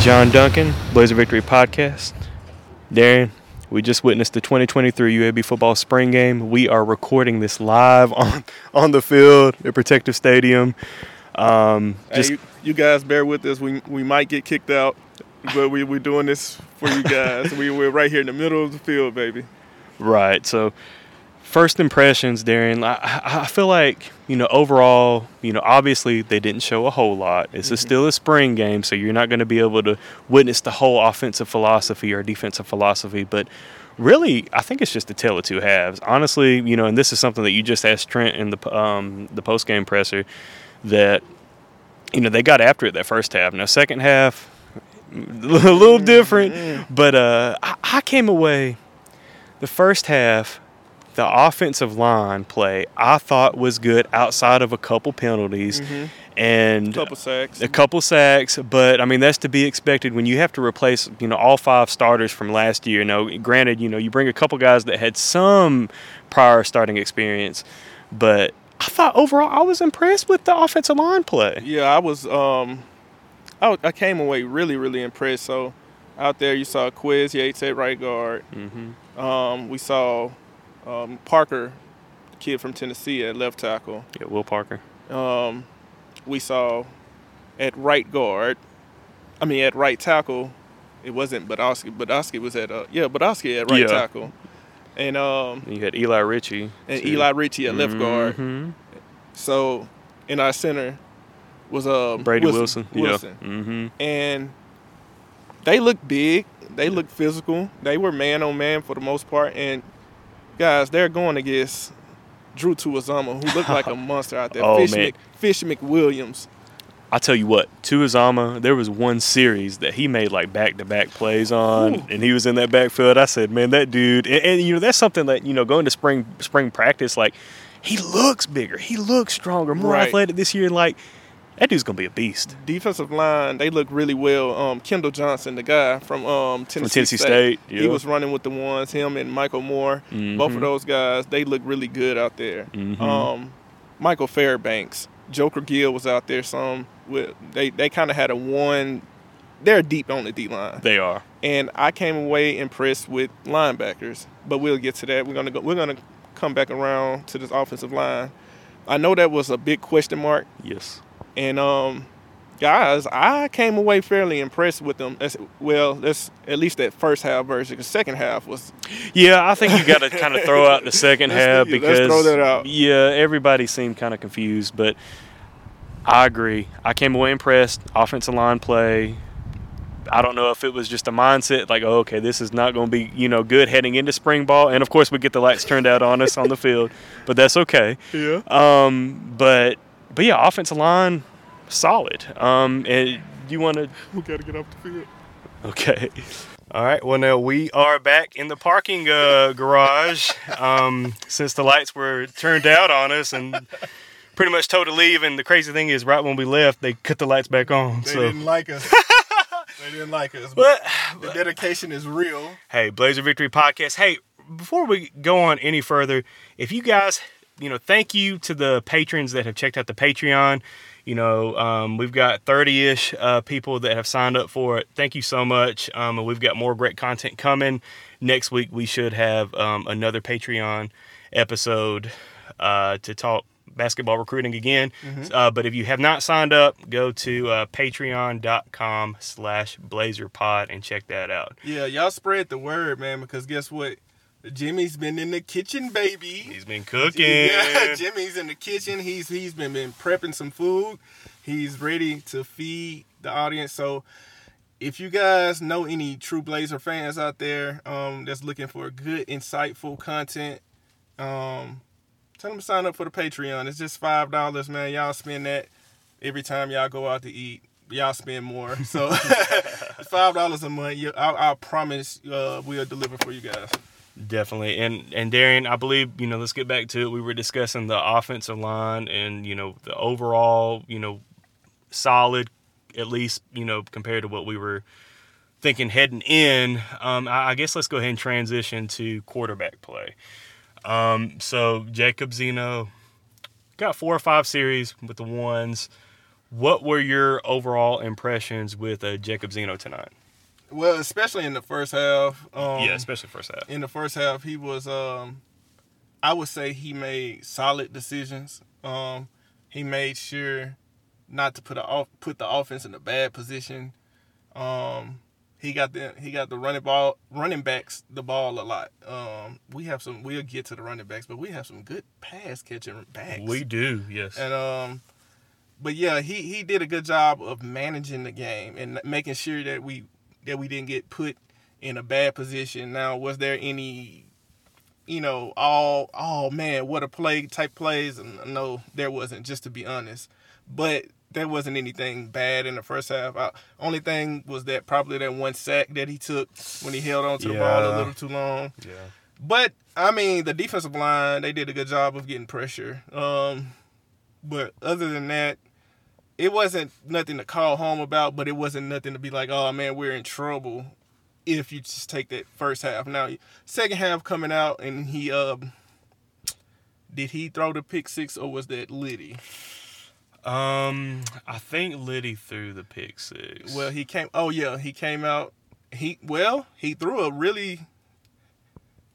John Duncan, Blazer Victory Podcast. Darren, we just witnessed the 2023 UAB football spring game. We are recording this live on on the field at Protective Stadium. Um, just, hey, you, you, guys bear with us. We we might get kicked out, but we we're doing this for you guys. we we're right here in the middle of the field, baby. Right. So first impressions, Darren, I, I, feel like, you know, overall, you know, obviously they didn't show a whole lot. This mm-hmm. is still a spring game, so you're not going to be able to witness the whole offensive philosophy or defensive philosophy. But really, I think it's just a tale of two halves. Honestly, you know, and this is something that you just asked Trent in the, um, the post game presser that, you know, they got after it that first half. Now, second half, a little different, mm-hmm. but uh, I, I came away the first half the offensive line play I thought was good outside of a couple penalties mm-hmm. and a couple sacks. A couple sacks, but I mean that's to be expected when you have to replace you know all five starters from last year. You know, granted, you know you bring a couple guys that had some prior starting experience, but I thought overall I was impressed with the offensive line play. Yeah, I was. Um, I, I came away really really impressed. So out there you saw Quez Yates at right guard. Mm-hmm. Um, we saw um, Parker, kid from Tennessee at left tackle. Yeah, Will Parker. Um, we saw at right guard. I mean, at right tackle, it wasn't Badowski. Badowski was at uh, yeah, Badowski at right yeah. tackle. And um, you had Eli Ritchie. And too. Eli Ritchie at left mm-hmm. guard. So in our center was uh, Brady Wilson. Wilson. Wilson. Yeah. Mm-hmm. And they looked big. They looked physical. They were man on man for the most part. And guys, they're going against Drew Tuazama, who looked like a monster out there. oh, Fish, man. Mc, Fish McWilliams. I tell you what, Tuazama, there was one series that he made like back to back plays on, Ooh. and he was in that backfield. I said, man, that dude, and, and, you know that's something that you know going to spring spring practice, like he looks bigger, he looks stronger, more right. athletic this year. Like that dude's gonna be a beast. Defensive line, they look really well. Um, Kendall Johnson, the guy from um, Tennessee, from Tennessee State, State he was running with the ones. Him and Michael Moore, mm-hmm. both of those guys, they look really good out there. Mm-hmm. Um, Michael Fairbanks, Joker Gill was out there. Some with they they kind of had a one. They're deep on the D line. They are. And I came away impressed with linebackers, but we'll get to that. We're gonna go. We're gonna come back around to this offensive line. I know that was a big question mark. Yes and um, guys, I came away fairly impressed with them. As, well, that's at least that first half version. The second half was. Yeah, I think you got to kind of throw out the 2nd half because throw that out. yeah, everybody seemed kind of confused, but I agree. I came away impressed. Offensive line play. I don't know if it was just a mindset like, oh, okay, this is not going to be, you know, good heading into spring ball. And of course, we get the lights turned out on us on the field, but that's okay. Yeah. Um, but but yeah, offensive line solid. Um, and you want to? We got to get off the field. Okay. All right. Well, now we are back in the parking uh, garage um, since the lights were turned out on us and pretty much told to leave. And the crazy thing is, right when we left, they cut the lights back on. They so. didn't like us. they didn't like us. But, but the dedication is real. Hey, Blazer Victory Podcast. Hey, before we go on any further, if you guys, you know, thank you to the patrons that have checked out the Patreon. You know, um, we've got 30 ish uh, people that have signed up for it. Thank you so much. Um, and we've got more great content coming. Next week, we should have um, another Patreon episode uh, to talk basketball recruiting again. Mm-hmm. Uh, but if you have not signed up, go to uh, patreon.com slash blazerpod and check that out. Yeah, y'all spread the word, man, because guess what? Jimmy's been in the kitchen, baby. He's been cooking. Yeah, Jimmy's in the kitchen. He's he's been been prepping some food. He's ready to feed the audience. So, if you guys know any true Blazer fans out there um, that's looking for good, insightful content, um, tell them to sign up for the Patreon. It's just five dollars, man. Y'all spend that every time y'all go out to eat. Y'all spend more, so five dollars a month. I, I promise uh, we'll deliver for you guys. Definitely. And and Darion, I believe, you know, let's get back to it. We were discussing the offensive line and, you know, the overall, you know, solid, at least, you know, compared to what we were thinking heading in. Um, I, I guess let's go ahead and transition to quarterback play. Um, so Jacob Zeno got four or five series with the ones. What were your overall impressions with uh, Jacob Zeno tonight? Well, especially in the first half. Um, yeah, especially first half. in the first half, he was. Um, I would say he made solid decisions. Um, he made sure not to put a off, put the offense in a bad position. Um, he got the he got the running ball running backs the ball a lot. Um, we have some. We'll get to the running backs, but we have some good pass catching backs. We do, yes. And um, but yeah, he he did a good job of managing the game and making sure that we that we didn't get put in a bad position. Now, was there any, you know, all oh man, what a play type plays? And no, there wasn't. Just to be honest, but there wasn't anything bad in the first half. I, only thing was that probably that one sack that he took when he held on to the ball a little too long. yeah. But I mean, the defensive line they did a good job of getting pressure. Um, but other than that, it wasn't nothing to call home about. But it wasn't nothing to be like, oh man, we're in trouble. If you just take that first half. Now, second half coming out and he um, did he throw the pick six or was that Lyddy? Um, I think Lyddy threw the pick six. Well, he came. Oh yeah, he came out. He well, he threw a really.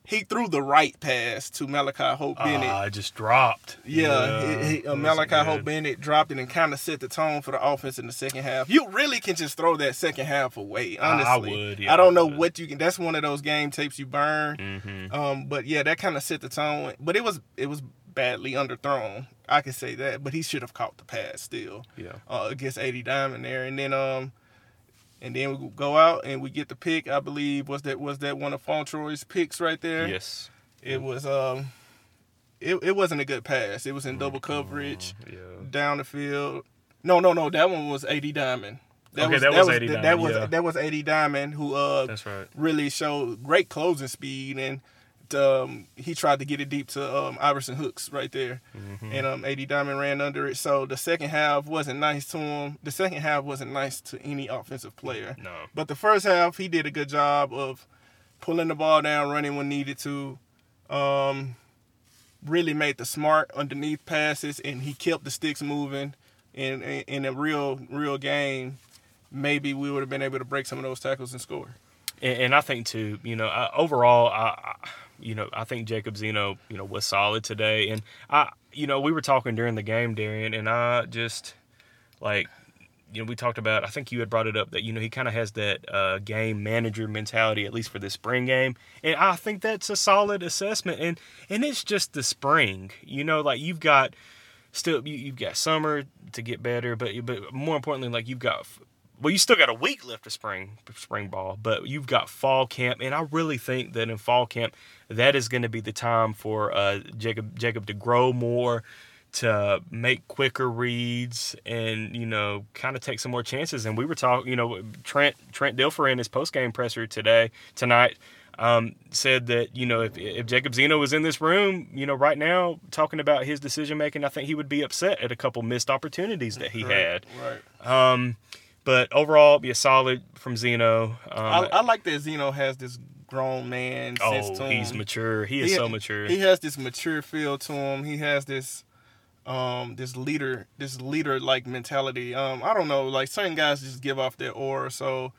He threw the right pass to Malachi Hope Bennett. Ah, just dropped. Yeah, he, he, uh, Malachi Hope. Bennett dropped it and kind of set the tone for the offense in the second half. You really can just throw that second half away. I- I would, yeah, I don't know what you can. That's one of those game tapes you burn. Mhm. Um, but yeah, that kind of set the tone. But it was it was badly underthrown. I can say that. But he should have caught the pass still Yeah. uh, against AD Diamond there, and then um, and then we go out and we get the pick. I believe was that was that one of Fontroy's picks right there. Yes. It was um, it it wasn't a good pass. It was in double coverage Yeah. down the field. No, no, no. That one was AD Diamond. Okay, that was AD that, Diamond, was yeah. that was AD Diamond who uh That's right. really showed great closing speed and um, he tried to get it deep to um, Iverson Hooks right there, Mm-hmm. and um, AD Diamond ran under it. So the second half wasn't nice to him. The second half wasn't nice to any offensive player. No. But the first half, he did a good job of pulling the ball down, running when needed to. Um, really made the smart underneath passes, and he kept the sticks moving. And in, a real real game, maybe we would have been able to break some of those tackles and score. And, and I think too, you know, I, overall, I, I, you know, I think Jacob Zeno, you know, was solid today. And I, you know, we were talking during the game, Darion, and I just like, you know, we talked about. I think you had brought it up that you know he kind of has that uh, game manager mentality, at least for this spring game, and I think that's a solid assessment. And and it's just the spring, you know, like you've got still you, you've got summer to get better, but but more importantly, like you've got well, you still got a week left of spring spring ball, but you've got fall camp, and I really think that in fall camp, that is going to be the time for uh, Jacob Jacob to grow more, to make quicker reads, and you know, kind of take some more chances. And we were talking, you know, Trent Trent Dilfer in his post game presser today tonight. Um, said that you know if, if Jacob Zeno was in this room, you know right now talking about his decision making, I think he would be upset at a couple missed opportunities that he had. Right. Um, but overall, be a solid from Zeno. Um, I, I like that Zeno has this grown man sense oh, to he's mature. He is He- so mature. He has this mature feel to him. He has this um this leader this leader like mentality. Um I don't know, like certain guys just give off that aura. So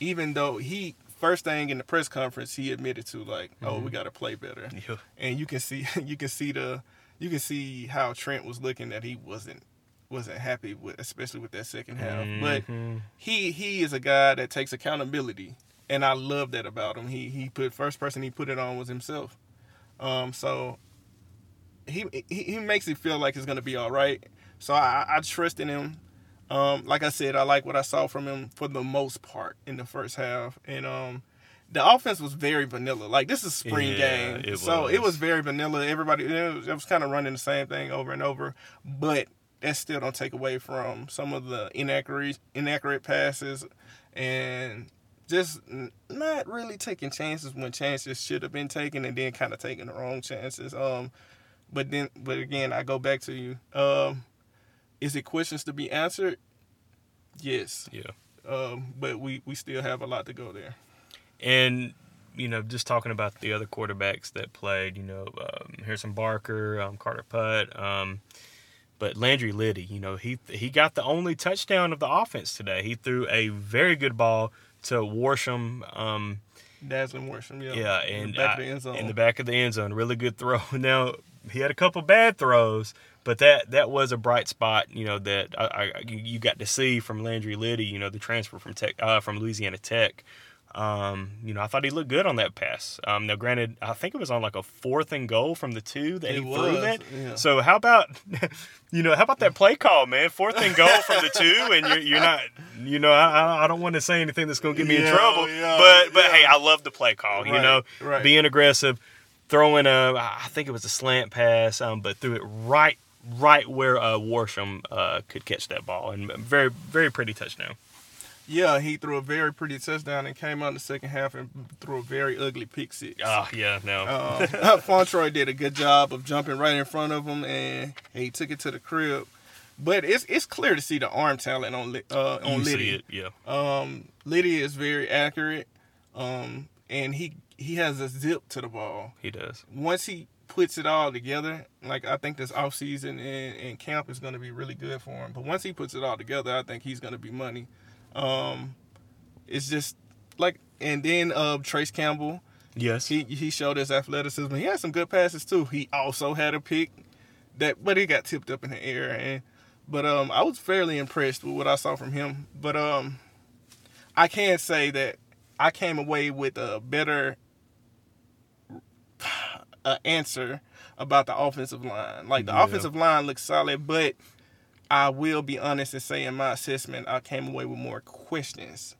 even though he first thing in the press conference he admitted to like, oh, Mm-hmm. we gotta play better. Yeah. And you can see you can see the you can see how Trent was looking that he wasn't wasn't happy with especially with that second half. But Mhm. he he is a guy that takes accountability, and I love that about him. He he put first person he put it on was himself. Um, so he he, he makes it feel like it's gonna be all right. So I I trust in him. Um, like I said, I like what I saw from him for the most part in the first half, and um. The offense was very vanilla. Like this is spring Yeah, game, it so it was. very vanilla. Everybody, it was, it was kind of running the same thing over and over. But that still don't take away from some of the inaccurate inaccurate passes and just not really taking chances when chances should have been taken and then kind of taking the wrong chances um but then but again i go back to you um is it questions to be answered? Yes. Yeah. um but we we still have a lot to go there. And you know, just talking about the other quarterbacks that played, you know, um, Harrison Barker, um, Carter Putt, um, But Landry Lyddy, you know, he he got the only touchdown of the offense today. He threw a very good ball to Worsham. Um, Dazzling Worsham, yeah. yeah, and in the back I- of the end zone. in the back of the end zone, really good throw. Now he had a couple bad throws, but that that was a bright spot. You know that I, I you got to see from Landry Lyddy. You know the transfer from Tech uh, from Louisiana Tech. Um, you know, I thought he looked good on that pass. Um, now, granted, I think it was on like a fourth and goal from the two that It he threw was, that. yeah. So how about, you know, how about that play call, man? Fourth and goal from the two, and you're, you're not, you know, I, I- don't want to say anything that's going to get me in trouble, yeah, but but yeah. hey, I love the play call. you Right, know, right. being aggressive, throwing a, I think it was a slant pass, um, but threw it right right where uh, Worsham uh, could catch that ball, and very very pretty touchdown. Yeah, he threw a very pretty touchdown and came out in the second half and threw a very ugly pick six. Ah, yeah, no, Um, Fontroy did a good job of jumping right in front of him, and he took it to the crib. But it's it's clear to see the arm talent on uh, on you see Lyddy. it, yeah. Um, Lyddy is very accurate, um, and he he has a zip to the ball. He does. Once he puts it all together, like I think this off season and, and camp is going to be really good for him. But once he puts it all together, I think he's going to be money. Um, it's just like, and then uh, Trace Campbell. Yes. He he showed his athleticism. He had some good passes too. He also had a pick that, but he got tipped up in the air. And but um, I was fairly impressed with what I saw from him. But um, I can say that I came away with a better uh, answer about the offensive line. Like the Yeah. offensive line looks solid, but I will be honest and say in my assessment, I came away with more questions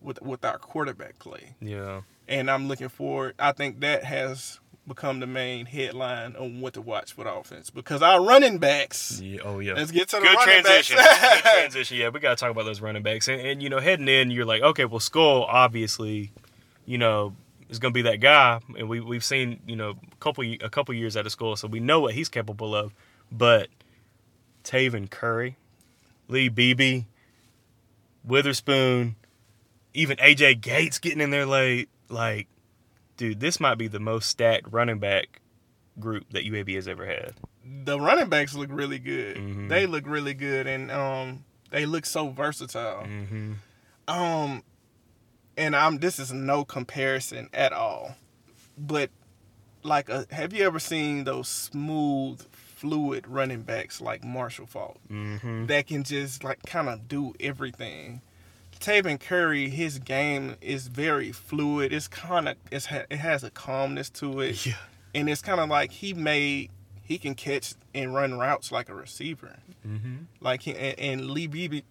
with with our quarterback play yeah. and I'm looking forward. I think that has become the main headline on what to watch for the offense because our running backs. Yeah, oh yeah. Let's get to the Good running transition. backs. Good transition. Yeah, we got to talk about those running backs. And, and you know, heading in, you're like, okay, well, Skull obviously, you know, is going to be that guy, and we we've seen you know a couple a couple years out of school, so we know what he's capable of. But Taven Curry, Lee Beebe, Witherspoon, even AJ Gates getting in there late, like, dude, this might be the most stacked running back group that UAB has ever had. the running backs look really good. Mhm. They look really good, and um, they look so versatile. Mm-hmm. Um, and I'm this is no comparison at all, but like, uh have you ever seen those smooth, fluid running backs like Marshall Faulk? Mm-hmm. that can just like kind of do everything. Taven Curry, his game is very fluid. It's kind of it's ha- it has a calmness to it, Yeah. and it's kind of like he made he can catch and run routes like a receiver. Mm-hmm. Like he, and, and Lee Beebe,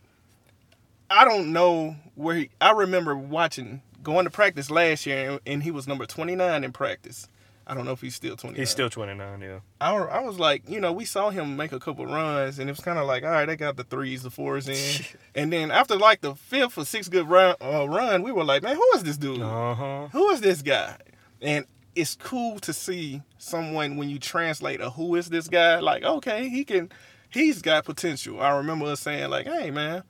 I don't know where he. I remember watching going to practice last year, and, and he was number twenty nine in practice. I don't know if he's still twenty. He's still 29, yeah. I, I was like, you know, we saw him make a couple runs, and it was kind of like, all right, they got the threes, the fours in, and then after like the fifth or sixth good run, uh, run, we were like, man, who is this dude? Uh-huh. Who is this guy? And it's cool to see someone when you translate a who is this guy, like, okay, he can, he's got potential. I remember us saying like, hey man,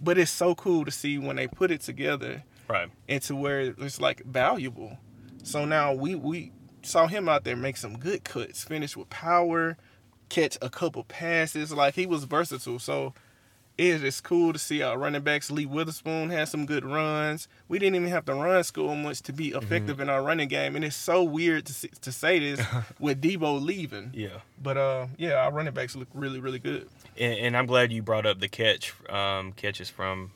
but it's so cool to see when they put it together Right. into where it's like valuable. So now we we saw him out there make some good cuts, finish with power, catch a couple passes. Like he was versatile. So it is cool to see our running backs. Lee Witherspoon had some good runs. We didn't even have to run Skull much to be effective in our running game, and it's so weird to to say this with Debo leaving. Yeah. But uh, yeah, our running backs look really really good. And, and I'm glad you brought up the catch um, catches from,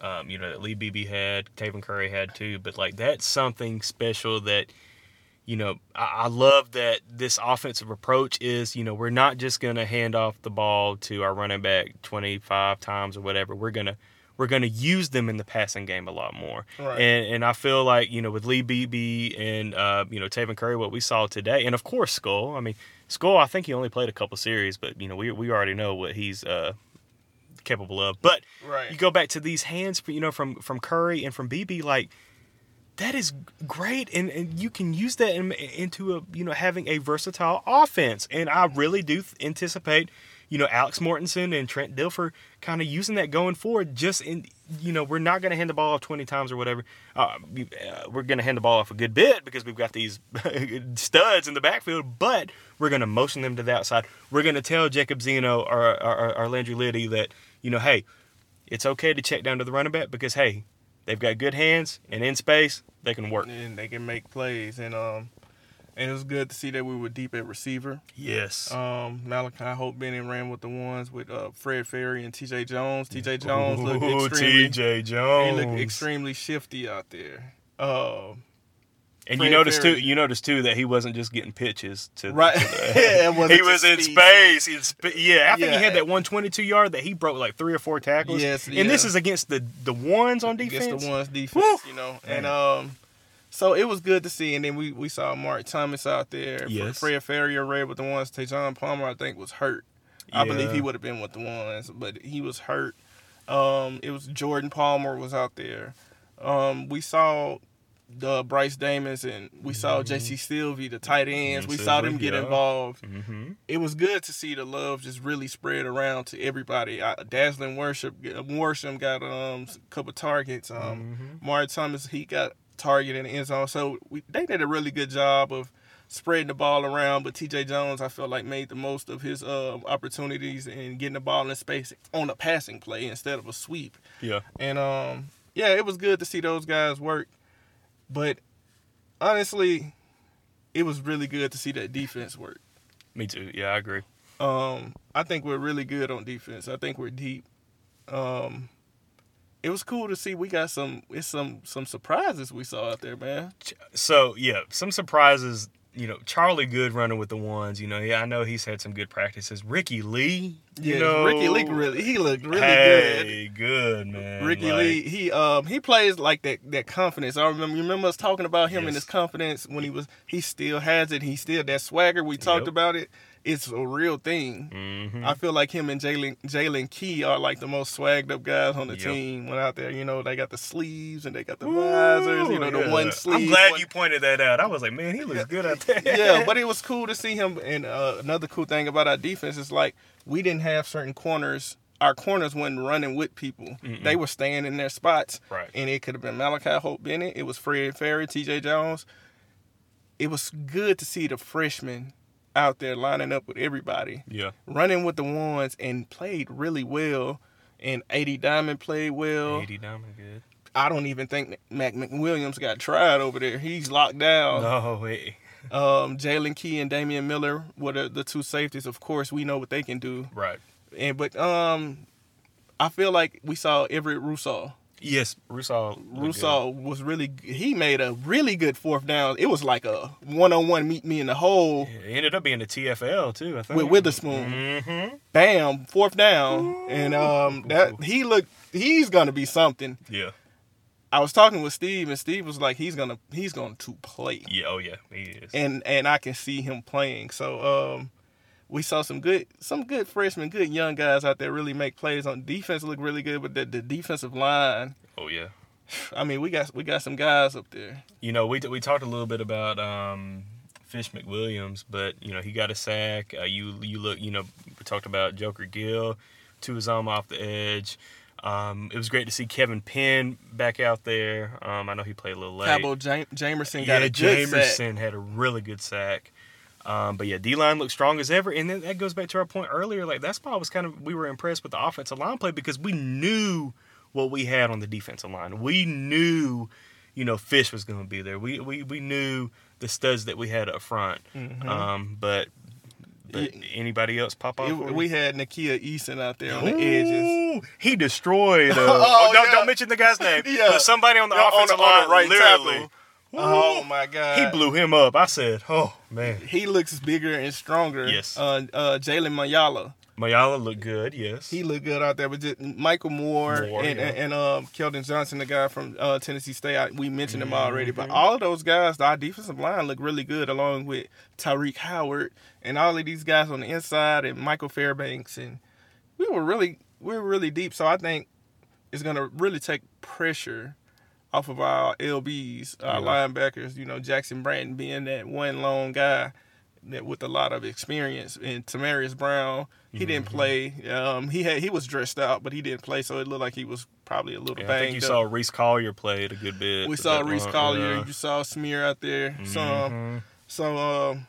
um, you know, that Lee Beebe had, Taven Curry had too. But like that's something special that, you know, I, I love that this offensive approach is, you know, we're not just gonna hand off the ball to our running back 25 times or whatever. We're gonna we're gonna use them in the passing game a lot more. Right. And and I feel like you know with Lee Beebe and uh, you know Taven Curry, what we saw today, and of course Skull. I mean, Skull. I think he only played a couple series, but you know we we already know what he's uh, capable of. But Right. you go back to these hands, you know, from from Curry and from Beebe, like that is great, and, and you can use that in, into a you know having a versatile offense. And I really do anticipate, you know, Alex Mortensen and Trent Dilfer kind of using that going forward. Just in, you know, we're not going to hand the ball off 20 times or whatever. Uh, uh, we're going to hand the ball off a good bit because we've got these studs in the backfield, but we're going to motion them to the outside. We're going to tell Jacob Zeno or, or, or Landry Lyddy that, you know, hey, it's okay to check down to the running back because, hey, they've got good hands and in space, they can work. and they can make plays. And um, and it was good to see that we were deep at receiver. Yes. Um, Malachi Hope Bennett ran with the ones with uh, Fred Ferry and T.J. Jones. T.J. Jones looked Ooh, extremely. T.J. Jones. He looked extremely shifty out there. Uh, And Fred you noticed too. You noticed too that he wasn't just getting pitches to. Right. to the- Yeah, he was in speed. space. In sp- yeah, I think Yeah. he had that 122 yard that he broke like three or four tackles. Yes, And this is against the the ones on defense. against the ones defense, Woo! you know. And um, so it was good to see. And then we, we saw Mark Thomas out there. Yes. Fred Ferrier ran with the ones. Tajon Palmer, I think, was hurt. I believe he would have been with the ones, but he was hurt. Um, it was Jordan Palmer was out there. Um, we saw the Bryce Damons and we saw J.C. Sylvie, the tight ends. Mhm, We saw them get yeah. involved. Mm-hmm. It was good to see the love just really spread around to everybody. I, Dazzling Worsham, Worsham got um a couple targets. Um, Mm-hmm. Mark Thomas he got targeted in the end zone. So we, they did a really good job of spreading the ball around. But T.J. Jones, I felt like made the most of his uh, opportunities and getting the ball in space on a passing play instead of a sweep. Yeah. And um, yeah, it was good to see those guys work. But honestly, it was really good to see that defense work. Me too. Yeah, I agree. Um, I think we're really good on defense. I think we're deep. Um, it was cool to see we got some it's some some surprises we saw out there, man. So yeah, some surprises. You know, Charlie Good running with the ones. You know, yeah, I know he's had some good practices. Ricky Lee. You Yeah, know, Ricky Lee really he looked really good. hey, good. man. Ricky Like, Lee, he um he plays like that that confidence. I remember you remember us talking about him and his confidence when he was he still has it. He still that swagger we talked Yep. about it. It's a real thing. mhm. I feel like him and Jalen Jalen Key are like the most swagged up guys on the Yep. team. When out there, you know, they got the sleeves and they got the visors. You know, the one yeah. sleeve. I'm glad one- you pointed that out. I was like, man, he looks good out there. yeah, but it was cool to see him. And uh, another cool thing about our defense is like we didn't have certain corners. Our corners wasn't running with people. They were staying in their spots. Right. And it could have been Malachi Hope Bennett. It was Fred Ferry, T.J. Jones. It was good to see the freshmen out there lining up with everybody yeah. running with the ones and played really well. And AD Diamond played well. AD Diamond good. I don't even think Mac McWilliams got tried over there. He's locked down. No, wait. Um, Jalen Key and Damian Miller were the, the two safeties. Of course, we know what they can do. Right. And but um, I feel like we saw Everett Russo. Yes, Russo. Russo was really he made a really good fourth down. It was like a one on one meet me in the hole good. It ended up being the TFL too. I think. with Witherspoon. Mm-hmm. Bam, fourth down, and um, that he looked he's gonna be something. Yeah. I was talking with Steve, and Steve was like, he's gonna he's going to play, Yeah. Oh yeah. He is. and and I can see him playing. So um, we saw some good some good freshmen, good young guys out there really make plays on defense. Look really good, but the, the defensive line. oh yeah. I mean, we got we got some guys up there. You know, we we talked a little bit about um, Fish McWilliams, but you know he got a sack. Uh, you you look, you know, we talked about Joker Gill, Tuazama off the edge. Um, it was great to see Kevin Penn back out there. Um, I know he played a little late. Cabo Jam- Jamerson got yeah, a good sack. Jamerson had a really good sack. Um, but yeah, D line looked strong as ever, and then that goes back to our point earlier. Like that's why I was kind of we were impressed with the offensive line play because we knew what we had on the defensive line. We knew, you know, Fish was going to be there. We we we knew the studs that we had up front. Mhm. Um, but but anybody else pop off? It- we had Nakia Eason out there on the edges. He destroyed. Uh, Oh, oh, don't, yeah. don't mention the guy's name. Yeah. But somebody on the Yeah, on offensive the- on line, the right literally. tackle. Oh my god. He blew him up. I said, "Oh man." He looks bigger and stronger. Yes. Uh, uh, Jalen Mayala. Mayala looked good, yes. He looked good out there, but just Michael Moore, Moore, and, yeah. and, and um, Keldon Johnson, the guy from uh, Tennessee State, I, we mentioned him already. But all of those guys, our defensive line looked really good, along with Tyreek Howard and all of these guys on the inside, and Michael Fairbanks, and we were really we were really deep. So I think it's gonna really take pressure off of our LBs, our Yeah. linebackers. You know, Jackson Branton being that one lone guy. that with a lot of experience. And Tamarius Brown, he didn't play. Um, he had he was dressed out, but he didn't play, so it looked like he was probably a little Yeah, I think you up. saw Reese Collier played a good bit. we saw Reese Collier, yeah. you saw Smear out there. So um, Mhm. so um,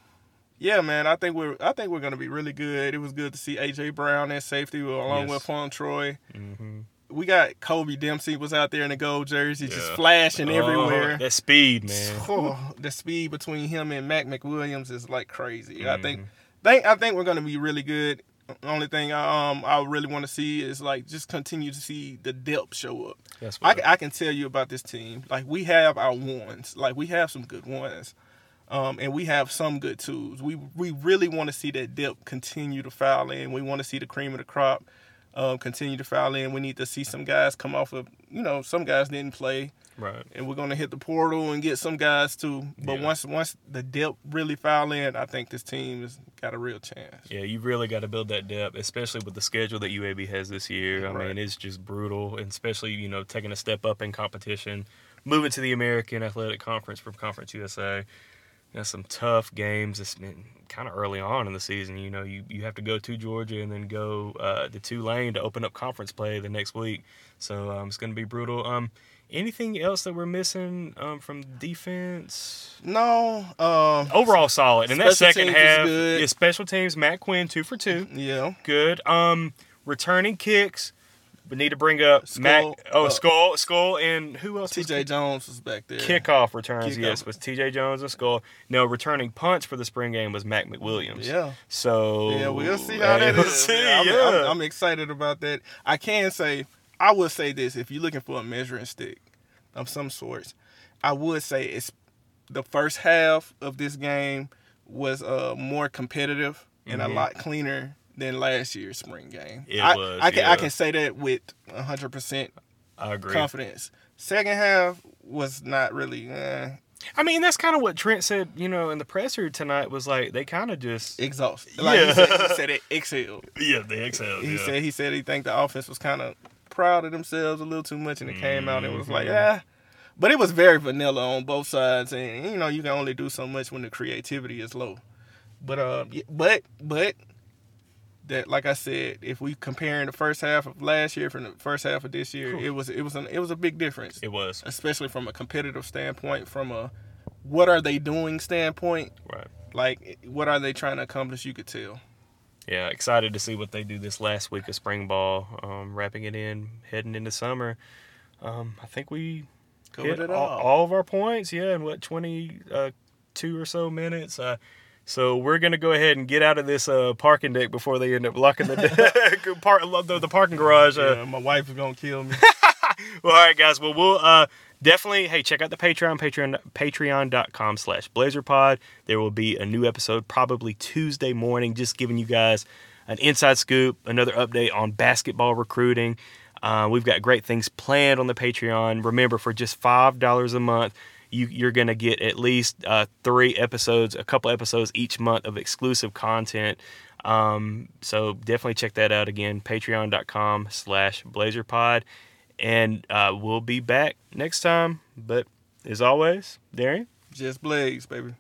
yeah, man, I think we're I think we're gonna be really good. It was good to see AJ Brown at safety along Yes. with Fon Troy. Mhm. We got Kobe Dempsey was out there in the gold jersey, just flashing Oh, everywhere. that speed, man. Oh, the speed between him and Mac McWilliams is like crazy. I think, Mm-hmm. think I think we're gonna be really good. The only thing I, um I really want to see is like just continue to see the depth show up. That's I, I can tell you about this team. Like we have our ones. Like we have some good ones. Um, and we have some good tools. We we really want to see that depth continue to foul in. We want to see the cream of the crop um, continue to foul in. We need to see some guys come off of you know some guys didn't play right. and we're gonna hit the portal and get some guys too. But Yeah. once once the depth really foul in, I think this team has got a real chance. Yeah, you really got to build that depth, especially with the schedule that UAB has this year. I Right. mean, it's just brutal, and especially you know taking a step up in competition, moving to the American Athletic Conference from Conference USA. That's some tough games. It's been kind of early on in the season. You know, you, you have to go to Georgia and then go uh, to Tulane to open up conference play the next week. So um, it's going to be brutal. Um, anything else that we're missing um, from defense? No, um, Overall solid. And that second half, yeah, special teams, Matt Quinn two for two yeah, good. Um, returning kicks. We need to bring up Skull, Mac. Oh, uh, Skull, Skull, and who else? T.J. Jones was back there. Kickoff returns, Kickoff. yes, was T.J. Jones and Skull. No, returning punch for the spring game was Mac McWilliams. Yeah, So yeah, we'll see how that we'll is. see, Yeah, I'm, yeah. I'm, I'm excited about that. I can say, I would say this: if you're looking for a measuring stick of some sorts, I would say it's the first half of this game was uh more competitive and a Mhm. lot cleaner than last year's spring game. It I, was, I can yeah. I can say that with 100 percent I agree. confidence. Second half was not really. Eh, I mean, that's kind of what Trent said. You know, in the presser tonight was like they kind of just exhausted. Like Yeah. he said, he said it exhaled. yeah they exhaled. he yeah. said he said he think the offense was kind of proud of themselves a little too much, and it came out and it was like, Mhm. ah. But it was very vanilla on both sides, and you know you can only do so much when the creativity is low. But uh, but but that like I said, if we comparing the first half of last year from the first half of this year, Cool. it was it was an, it was a big difference, it was especially from a competitive standpoint, from a what are they doing standpoint. right. Like, what are they trying to accomplish? You could tell. Yeah, excited to see what they do this last week of spring ball, um, wrapping it in, heading into summer. Um, I think we Covered all, all. all of our points. Yeah, in what twenty uh, two or so minutes. Uh, so we're gonna go ahead and get out of this uh, parking deck before they end up locking the park, the, the parking garage. Uh, Yeah, my wife is gonna kill me. well, all right, guys. Well, we'll uh, definitely, hey, check out the Patreon, Patreon, patreon.com slash blazerpod. There will be a new episode probably Tuesday morning, just giving you guys an inside scoop, another update on basketball recruiting. Uh, we've got great things planned on the Patreon. Remember, for just $5 a month, you, you're going to get at least uh, three episodes, a couple episodes each month of exclusive content. Um, so definitely check that out again, patreon.com slash blazerpod. And uh, we'll be back next time. But as always, Darion, Just Blaze, baby.